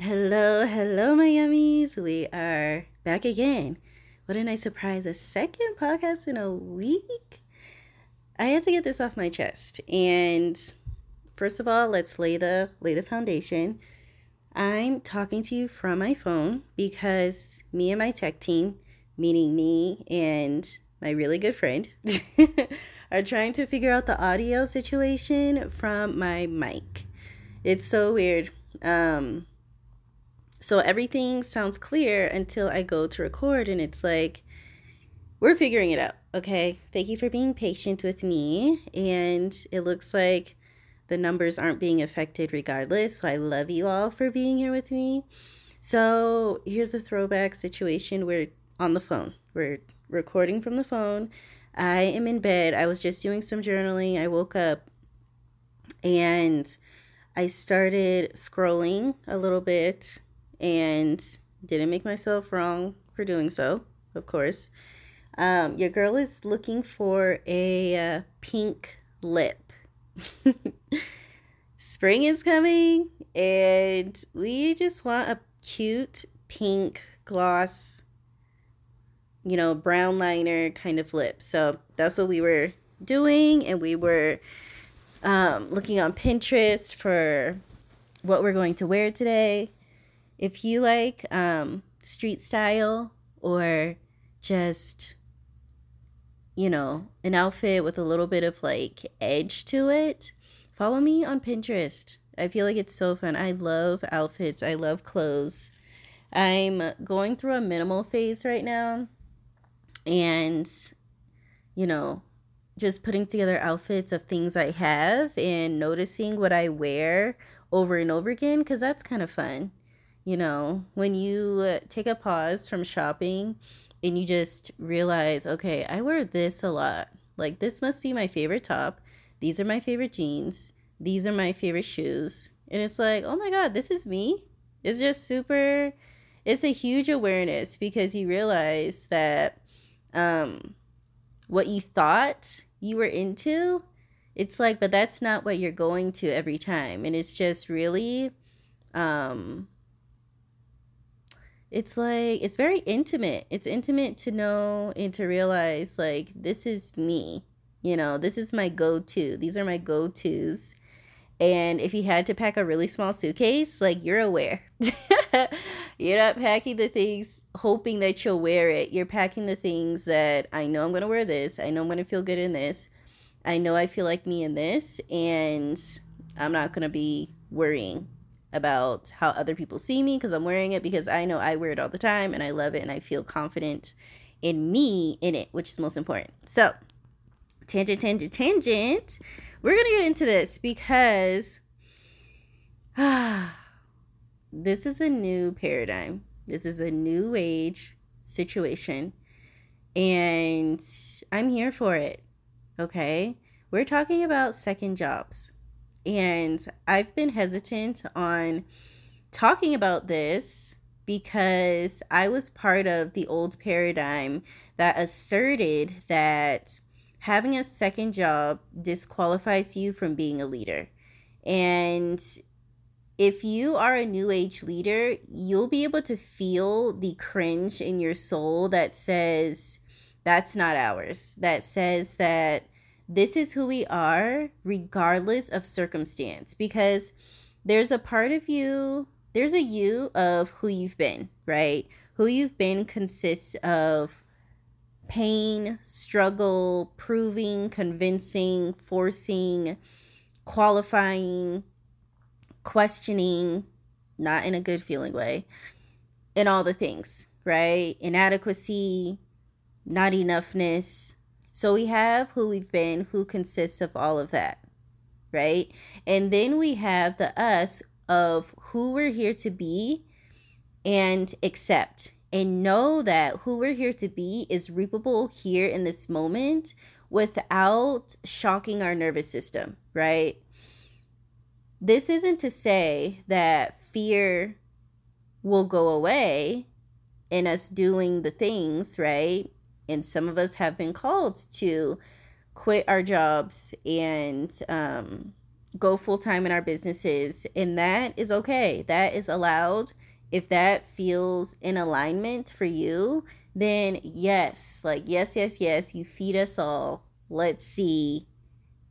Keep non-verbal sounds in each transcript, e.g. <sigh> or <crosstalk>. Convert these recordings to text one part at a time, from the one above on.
Hello, hello, my yummies. We are back again. What a nice surprise. A second podcast in a week. I had to get this off my chest. And first of all, let's lay the lay the foundation. I'm talking to you from my phone because me and my tech team, meaning me and my really good friend, <laughs> are trying to figure out the audio situation from my mic. It's so weird. Um, so everything sounds clear until I go to record, and it's like, we're figuring it out. Okay. Thank you for being patient with me. And it looks like the numbers aren't being affected regardless. So I love you all for being here with me. So here's a throwback situation. We're on the phone, we're recording from the phone. I am in bed. I was just doing some journaling. I woke up and I started scrolling a little bit and didn't make myself wrong for doing so, of course. Um, your girl is looking for a uh, pink lip. <laughs> Spring is coming, and we just want a cute pink gloss, you know, brown liner kind of lip. So that's what we were doing, and we were um, looking on Pinterest for what we're going to wear today. If you like um, street style or just, you know, an outfit with a little bit of like edge to it, follow me on Pinterest. I feel like it's so fun. I love outfits, I love clothes. I'm going through a minimal phase right now. And, you know, just putting together outfits of things I have and noticing what I wear over and over again because that's kind of fun. You know, when you uh, take a pause from shopping and you just realize, okay, I wear this a lot. Like, this must be my favorite top. These are my favorite jeans. These are my favorite shoes. And it's like, oh my God, this is me. It's just super, it's a huge awareness because you realize that um, what you thought you were into, it's like, but that's not what you're going to every time. And it's just really, um, it's like it's very intimate. It's intimate to know and to realize like this is me. You know, this is my go-to. These are my go-tos. And if you had to pack a really small suitcase, like you're aware. <laughs> you're not packing the things hoping that you'll wear it. You're packing the things that I know I'm going to wear this. I know I'm going to feel good in this. I know I feel like me in this. And I'm not going to be worrying about how other people see me because I'm wearing it because I know I wear it all the time and I love it and I feel confident in me in it, which is most important. So, tangent, tangent, tangent. We're going to get into this because ah, <sighs> this is a new paradigm. This is a new age situation. And I'm here for it. Okay. We're talking about second jobs. And I've been hesitant on talking about this because I was part of the old paradigm that asserted that having a second job disqualifies you from being a leader. And if you are a new age leader, you'll be able to feel the cringe in your soul that says, that's not ours, that says that this is who we are regardless of circumstance because there's a part of you there's a you of who you've been right? Who you've been consists of pain struggle proving convincing forcing qualifying questioning not in a good feeling way and all the things right? Inadequacy not enoughness so we have who we've been, who consists of all of that, right? And then we have the us of who we're here to be and accept and know that who we're here to be is reapable here in this moment without shocking our nervous system, right? This isn't to say that fear will go away in us doing the things, right? And some of us have been called to quit our jobs and um, go full time in our businesses, and that is okay. That is allowed. If that feels in alignment for you, then yes, like, yes, yes, yes, you feed us all. Let's see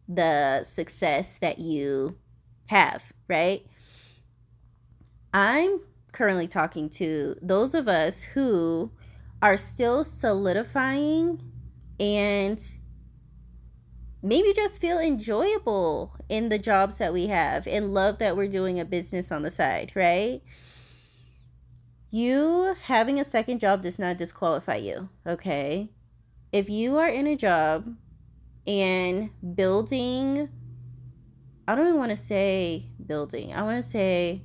the success that you have, right? I'm currently talking to those of us who are still solidifying and maybe just feel enjoyable in the jobs that we have and love that we're doing a business on the side, right? You having a second job does not disqualify you, okay? If you are in a job and building, I don't even want to say building, I want to say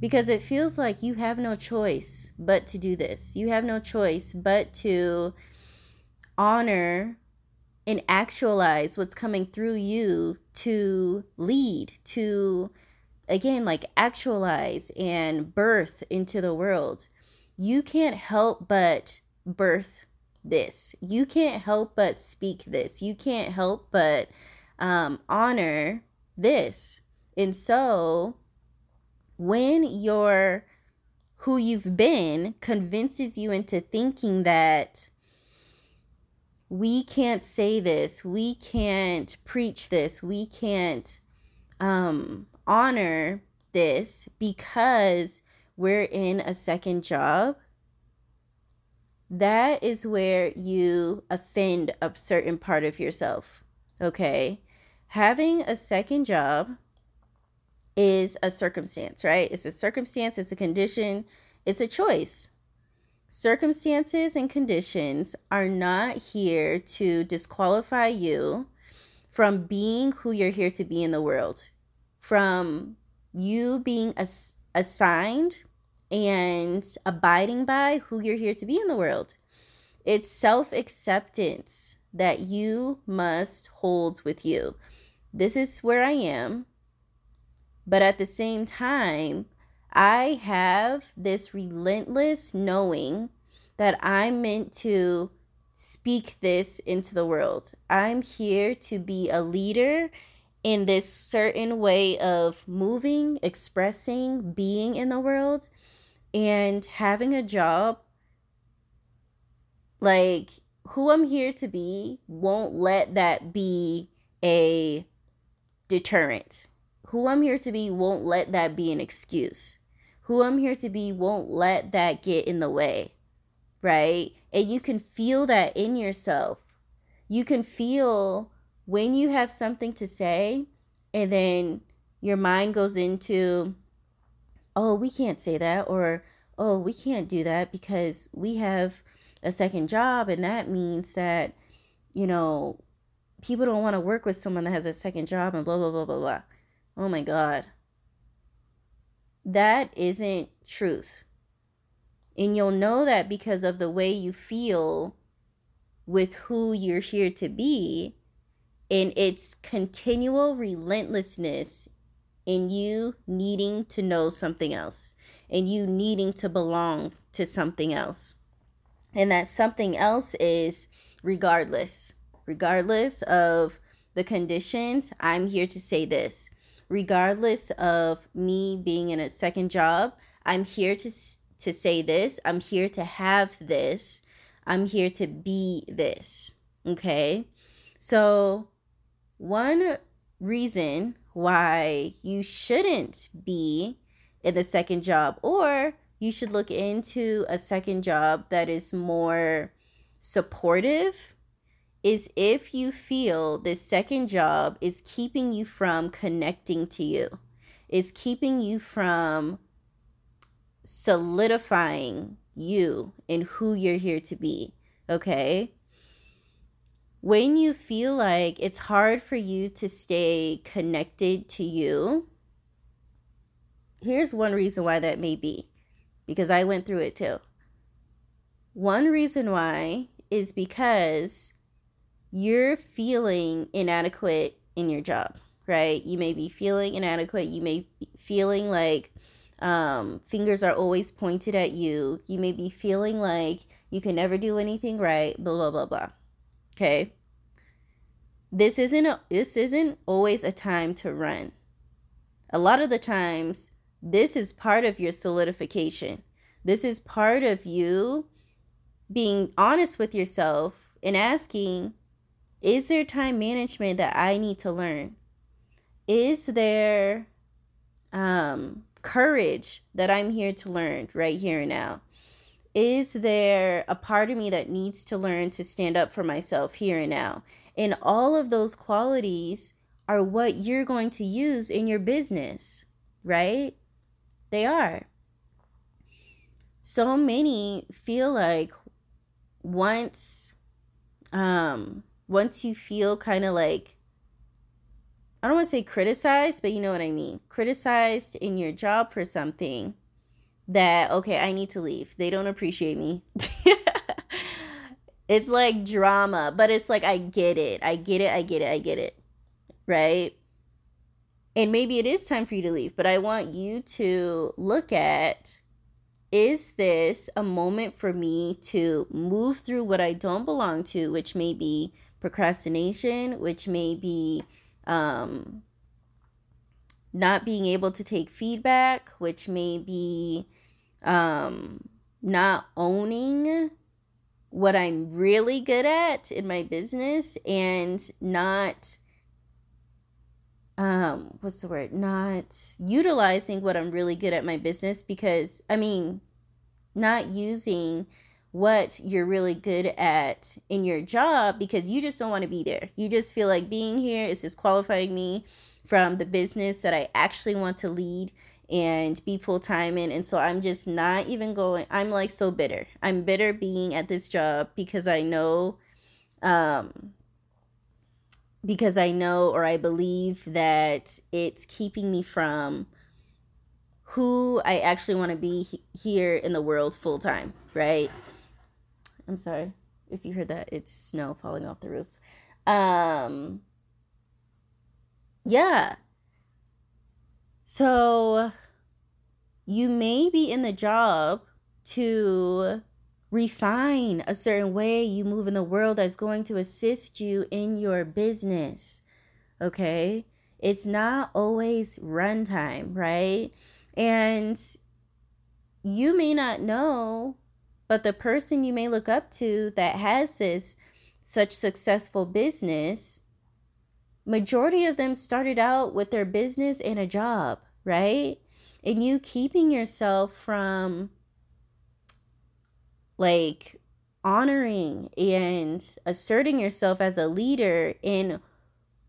because it feels like you have no choice but to do this. You have no choice but to honor and actualize what's coming through you to lead, to again, like actualize and birth into the world. You can't help but birth this. You can't help but speak this. You can't help but um, honor this. And so, when your who you've been convinces you into thinking that we can't say this, we can't preach this, we can't um, honor this because we're in a second job, that is where you offend a certain part of yourself. Okay. Having a second job is a circumstance, right? It's a circumstance, it's a condition, it's a choice. Circumstances and conditions are not here to disqualify you from being who you're here to be in the world, from you being ass- assigned and abiding by who you're here to be in the world. It's self acceptance that you must hold with you. This is where I am. But at the same time, I have this relentless knowing that I'm meant to speak this into the world. I'm here to be a leader in this certain way of moving, expressing, being in the world, and having a job. Like, who I'm here to be won't let that be a deterrent. Who I'm here to be won't let that be an excuse who I'm here to be won't let that get in the way, right? And you can feel that in yourself. You can feel when you have something to say, and then your mind goes into, oh, we can't say that, or oh, we can't do that because we have a second job, and that means that, you know, people don't want to work with someone that has a second job, and blah, blah, blah, blah, blah. Oh my God. That isn't truth. And you'll know that because of the way you feel with who you're here to be. And its continual relentlessness in you needing to know something else. And you needing to belong to something else. And that something else is regardless, regardless of the conditions, I'm here to say this regardless of me being in a second job, I'm here to to say this. I'm here to have this. I'm here to be this. Okay? So, one reason why you shouldn't be in the second job or you should look into a second job that is more supportive is if you feel this second job is keeping you from connecting to you, is keeping you from solidifying you and who you're here to be. Okay. When you feel like it's hard for you to stay connected to you, here's one reason why that may be because I went through it too. One reason why is because you're feeling inadequate in your job, right? You may be feeling inadequate. You may be feeling like um, fingers are always pointed at you. You may be feeling like you can never do anything right, blah, blah, blah, blah. Okay. This isn't a, this isn't always a time to run. a lot of the times, this is part of your solidification. This is part of you being honest with yourself and asking, is there time management that I need to learn? Is there um, courage that I'm here to learn right here and now? Is there a part of me that needs to learn to stand up for myself here and now? And all of those qualities are what you're going to use in your business, right? They are. So many feel like once um once you feel kind of like I don't want to say criticized, but you know what I mean. Criticized in your job for something that okay, I need to leave. They don't appreciate me. <laughs> it's like drama, but it's like I get it. I get it. I get it. I get it. Right? And maybe it is time for you to leave, but I want you to look at is this a moment for me to move through what I don't belong to, which may be procrastination, which may be um, not being able to take feedback, which may be um, not owning what I'm really good at in my business and not um what's the word? Not utilizing what i'm really good at my business because i mean not using what you're really good at in your job because you just don't want to be there you just feel like being here is disqualifying me from the business that i actually want to lead and be full time in. And so I'm just not even going, I'm like so bitter. I'm bitter being at this job because I know, um, because I know or I believe that it's keeping me from who I actually want to be he- here in the world full time, right? I'm sorry if you heard that. It's snow falling off the roof. Um, yeah. So you may be in the job to refine a certain way you move in the world that's going to assist you in your business. Okay? It's not always runtime, right? And you may not know, but the person you may look up to that has this such successful business, majority of them started out with their business and a job, right? and you keeping yourself from like honoring and asserting yourself as a leader in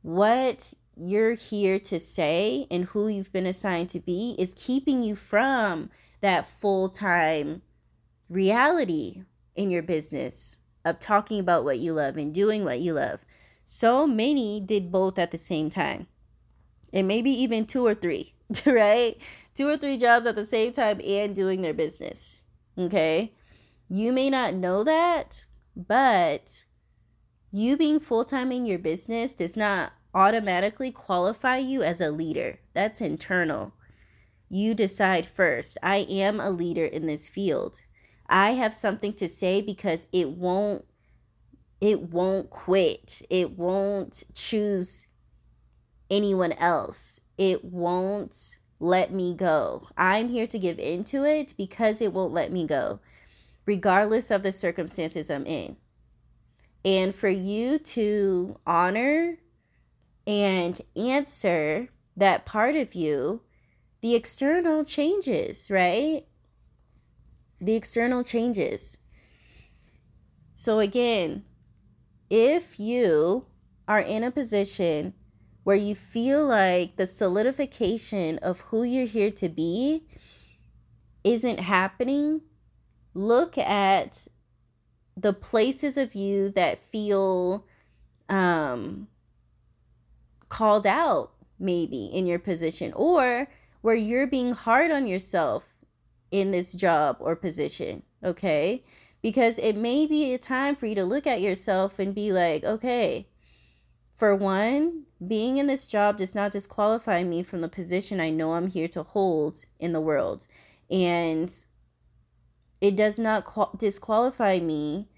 what you're here to say and who you've been assigned to be is keeping you from that full time reality in your business of talking about what you love and doing what you love. So many did both at the same time, and maybe even two or three, <laughs> right? two or three jobs at the same time and doing their business. Okay? You may not know that, but you being full time in your business does not automatically qualify you as a leader. That's internal. You decide first. I am a leader in this field. I have something to say because it won't it won't quit. It won't choose anyone else. It won't let me go. I'm here to give into it because it won't let me go, regardless of the circumstances I'm in. And for you to honor and answer that part of you, the external changes, right? The external changes. So, again, if you are in a position where you feel like the solidification of who you're here to be isn't happening, look at the places of you that feel um, called out, maybe in your position, or where you're being hard on yourself in this job or position, okay? Because it may be a time for you to look at yourself and be like, okay, for one, being in this job does not disqualify me from the position I know I'm here to hold in the world. And it does not qual- disqualify me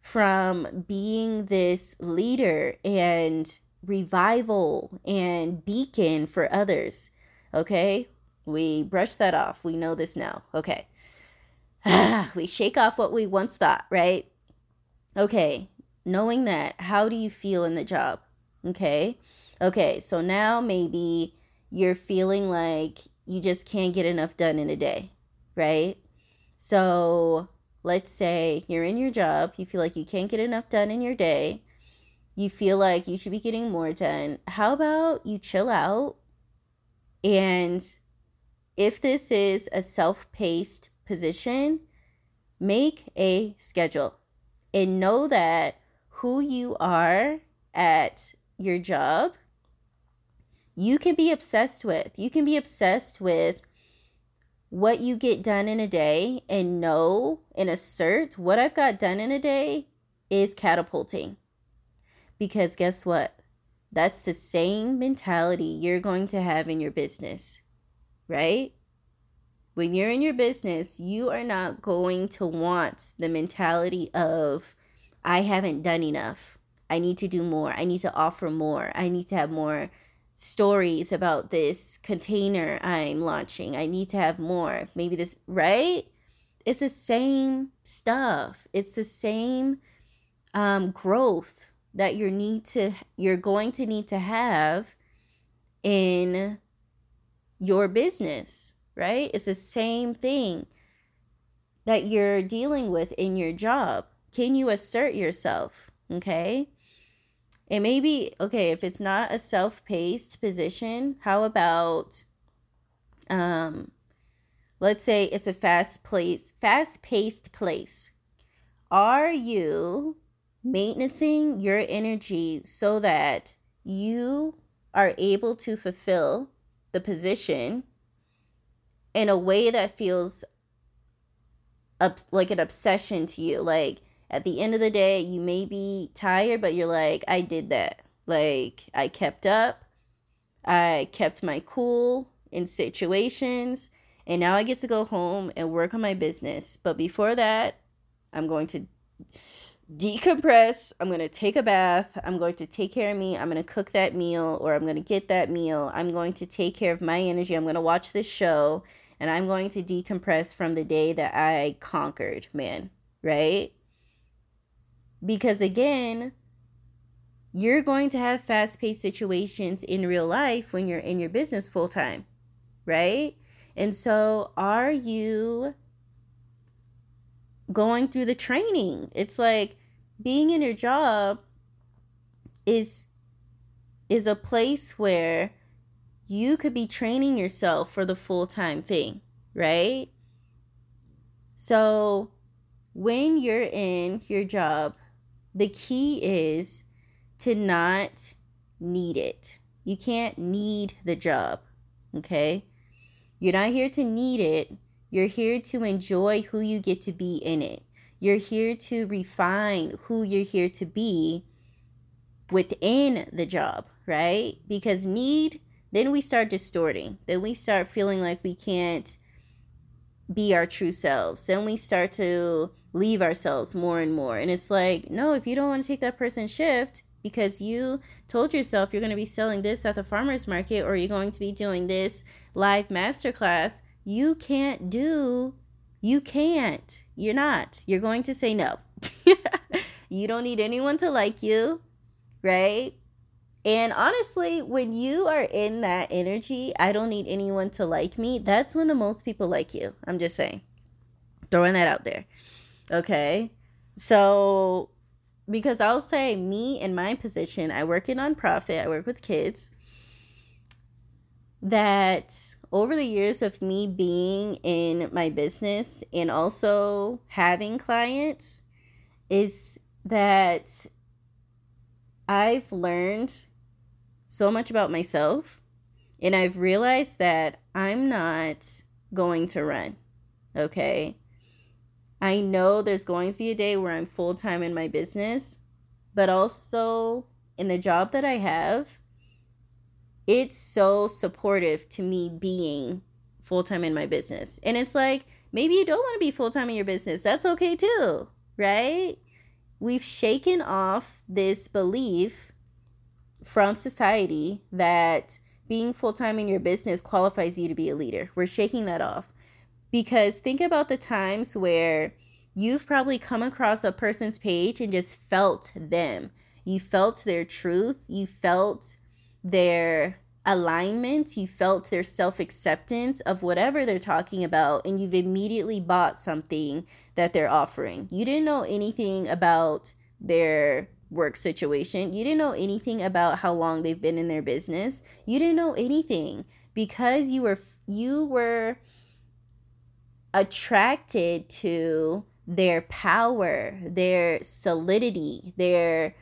from being this leader and revival and beacon for others. Okay? We brush that off. We know this now. Okay. <sighs> we shake off what we once thought, right? Okay. Knowing that, how do you feel in the job? Okay. Okay. So now maybe you're feeling like you just can't get enough done in a day, right? So let's say you're in your job, you feel like you can't get enough done in your day, you feel like you should be getting more done. How about you chill out? And if this is a self paced position, make a schedule and know that who you are at your job you can be obsessed with. You can be obsessed with what you get done in a day and know and assert what I've got done in a day is catapulting. Because guess what? That's the same mentality you're going to have in your business, right? When you're in your business, you are not going to want the mentality of, I haven't done enough. I need to do more. I need to offer more. I need to have more stories about this container I'm launching. I need to have more. Maybe this, right? It's the same stuff. It's the same um, growth that you need to you're going to need to have in your business, right? It's the same thing that you're dealing with in your job. Can you assert yourself? Okay? It may be okay if it's not a self-paced position. How about um let's say it's a fast place, fast-paced place. Are you maintaining your energy so that you are able to fulfill the position in a way that feels up like an obsession to you like at the end of the day, you may be tired, but you're like, I did that. Like, I kept up, I kept my cool in situations, and now I get to go home and work on my business. But before that, I'm going to decompress. I'm going to take a bath. I'm going to take care of me. I'm going to cook that meal or I'm going to get that meal. I'm going to take care of my energy. I'm going to watch this show and I'm going to decompress from the day that I conquered, man, right? Because again, you're going to have fast paced situations in real life when you're in your business full time, right? And so, are you going through the training? It's like being in your job is is a place where you could be training yourself for the full-time thing, right? So, when you're in your job, the key is to not need it. You can't need the job, okay? You're not here to need it. You're here to enjoy who you get to be in it. You're here to refine who you're here to be within the job, right? Because need, then we start distorting. Then we start feeling like we can't be our true selves. Then we start to leave ourselves more and more. And it's like, no, if you don't want to take that person's shift because you told yourself you're going to be selling this at the farmer's market or you're going to be doing this live masterclass, you can't do, you can't. You're not. You're going to say no. <laughs> you don't need anyone to like you, right? And honestly, when you are in that energy, I don't need anyone to like me, that's when the most people like you. I'm just saying. Throwing that out there. Okay. So, because I'll say, me in my position, I work in nonprofit, I work with kids, that over the years of me being in my business and also having clients, is that I've learned so much about myself and I've realized that I'm not going to run. Okay. I know there's going to be a day where I'm full time in my business, but also in the job that I have, it's so supportive to me being full time in my business. And it's like, maybe you don't want to be full time in your business. That's okay too, right? We've shaken off this belief from society that being full time in your business qualifies you to be a leader. We're shaking that off. Because think about the times where you've probably come across a person's page and just felt them. You felt their truth, you felt their alignment, you felt their self acceptance of whatever they're talking about, and you've immediately bought something that they're offering. You didn't know anything about their work situation. You didn't know anything about how long they've been in their business. You didn't know anything because you were you were attracted to their power, their solidity, their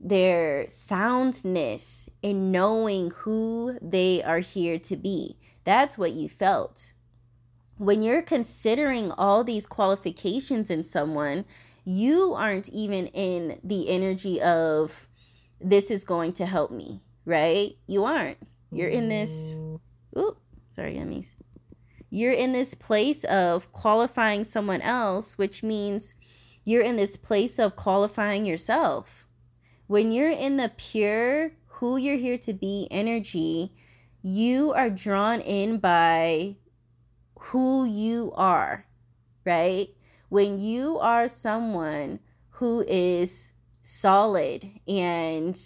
their soundness in knowing who they are here to be. That's what you felt. When you're considering all these qualifications in someone, you aren't even in the energy of this is going to help me, right? You aren't. You're in this. Oh, sorry, yummies. You're in this place of qualifying someone else, which means you're in this place of qualifying yourself. When you're in the pure, who you're here to be energy, you are drawn in by who you are, right? when you are someone who is solid and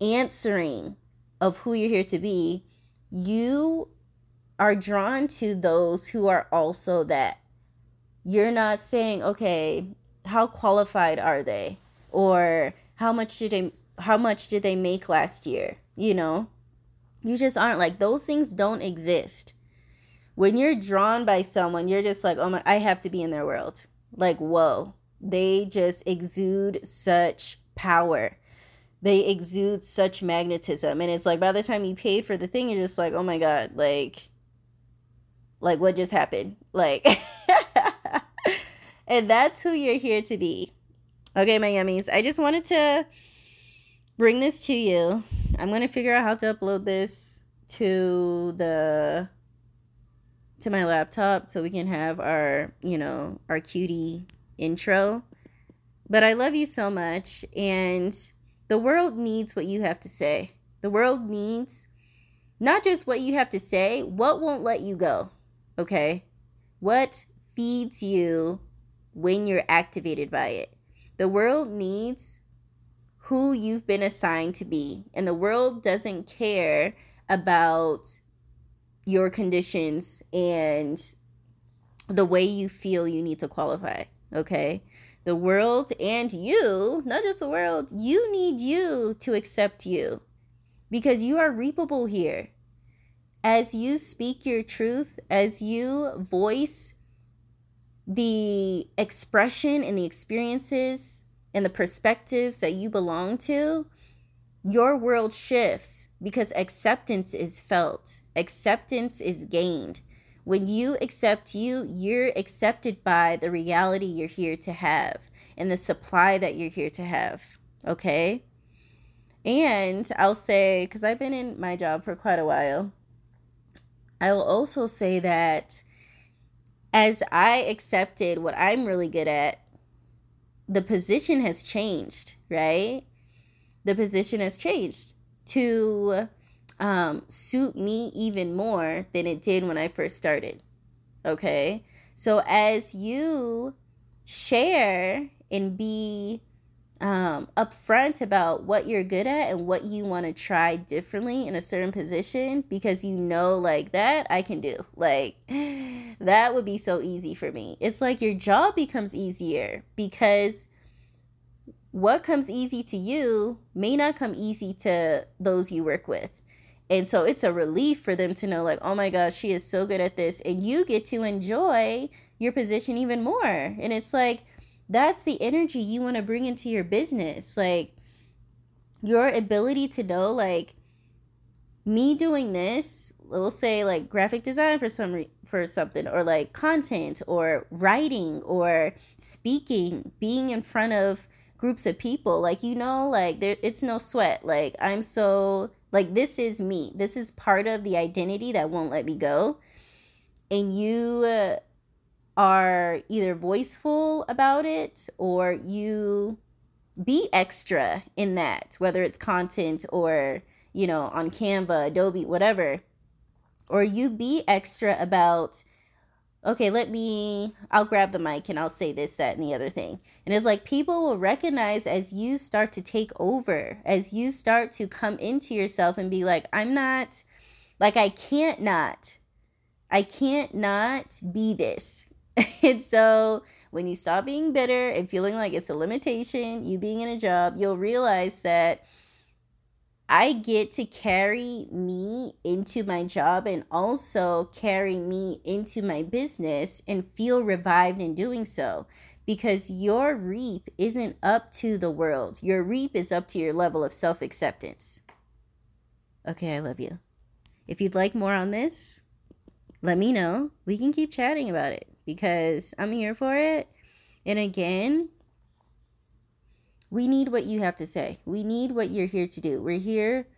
answering of who you're here to be, you are drawn to those who are also that. You're not saying, okay, how qualified are they? Or how much did they how much did they make last year? You know? You just aren't like those things don't exist when you're drawn by someone, you're just like, oh my, I have to be in their world. Like, whoa. They just exude such power. They exude such magnetism. And it's like by the time you paid for the thing, you're just like, oh my God, like, like what just happened? Like, <laughs> and that's who you're here to be. Okay, my yummies. I just wanted to bring this to you. I'm going to figure out how to upload this to the to my laptop so we can have our, you know, our cutie intro. But I love you so much and the world needs what you have to say. The world needs not just what you have to say, what won't let you go. Okay? What feeds you when you're activated by it. The world needs who you've been assigned to be, and the world doesn't care about your conditions and the way you feel you need to qualify. Okay. The world and you, not just the world, you need you to accept you because you are reapable here. As you speak your truth, as you voice the expression and the experiences and the perspectives that you belong to, your world shifts because acceptance is felt, acceptance is gained. When you accept you, you're accepted by the reality you're here to have and the supply that you're here to have. Okay? And I'll say, because I've been in my job for quite a while, I will also say that as I accepted what I'm really good at, the position has changed, right? the position has changed to um, suit me even more than it did when I first started. Okay. So as you share and be um, upfront about what you're good at and what you want to try differently in a certain position because you know, like, that I can do. Like, <sighs> that would be so easy for me. It's like your job becomes easier because what comes easy to you may not come easy to those you work with. And so it's a relief for them to know, like, oh my gosh, she is so good at this. And you get to enjoy your position even more. And it's like, that's the energy you want to bring into your business. Like, your ability to know, like, me doing this, we'll say like graphic design for some re- for something or like content or writing or speaking, being in front of groups of people. Like you know like there it's no sweat. Like i'm so like this is me. This is part of the identity that won't let me go. And you uh, are either voiceful about it or you be extra in that whether it's content or you know, on Canva, Adobe, whatever. Or you be extra about okay, let me, I'll grab the mic and I'll say this, that, and the other thing. And it's like people will recognize as you start to take over, as you start to come into yourself and be like, I'm not, like, I can't not, I can't not be this. <laughs> and so when you stop being bitter and feeling like it's a limitation, you being in a job, you'll realize that I get to carry me into my job and also carry me into my business and feel revived in doing so because your reap isn't up to the world. Your reap is up to your level of self acceptance. Okay, I love you. If you'd like more on this, let me know. We can keep chatting about it because I'm here for it. And again, we need what you have to say. We need what you're here to do. We're here.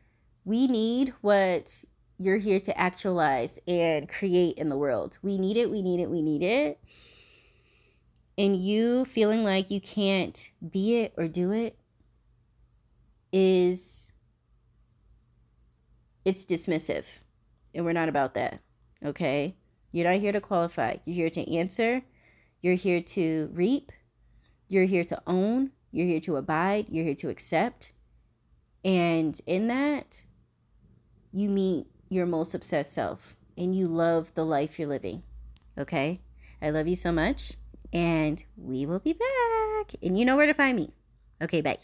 We need what you're here to actualize and create in the world. We need it. We need it. We need it. And you feeling like you can't be it or do it is it's dismissive. And we're not about that. Okay? You're not here to qualify. You're here to answer. You're here to reap. You're here to own. You're here to abide, you're here to accept. And in that, you meet your most obsessed self and you love the life you're living. Okay? I love you so much. And we will be back. And you know where to find me. Okay, bye.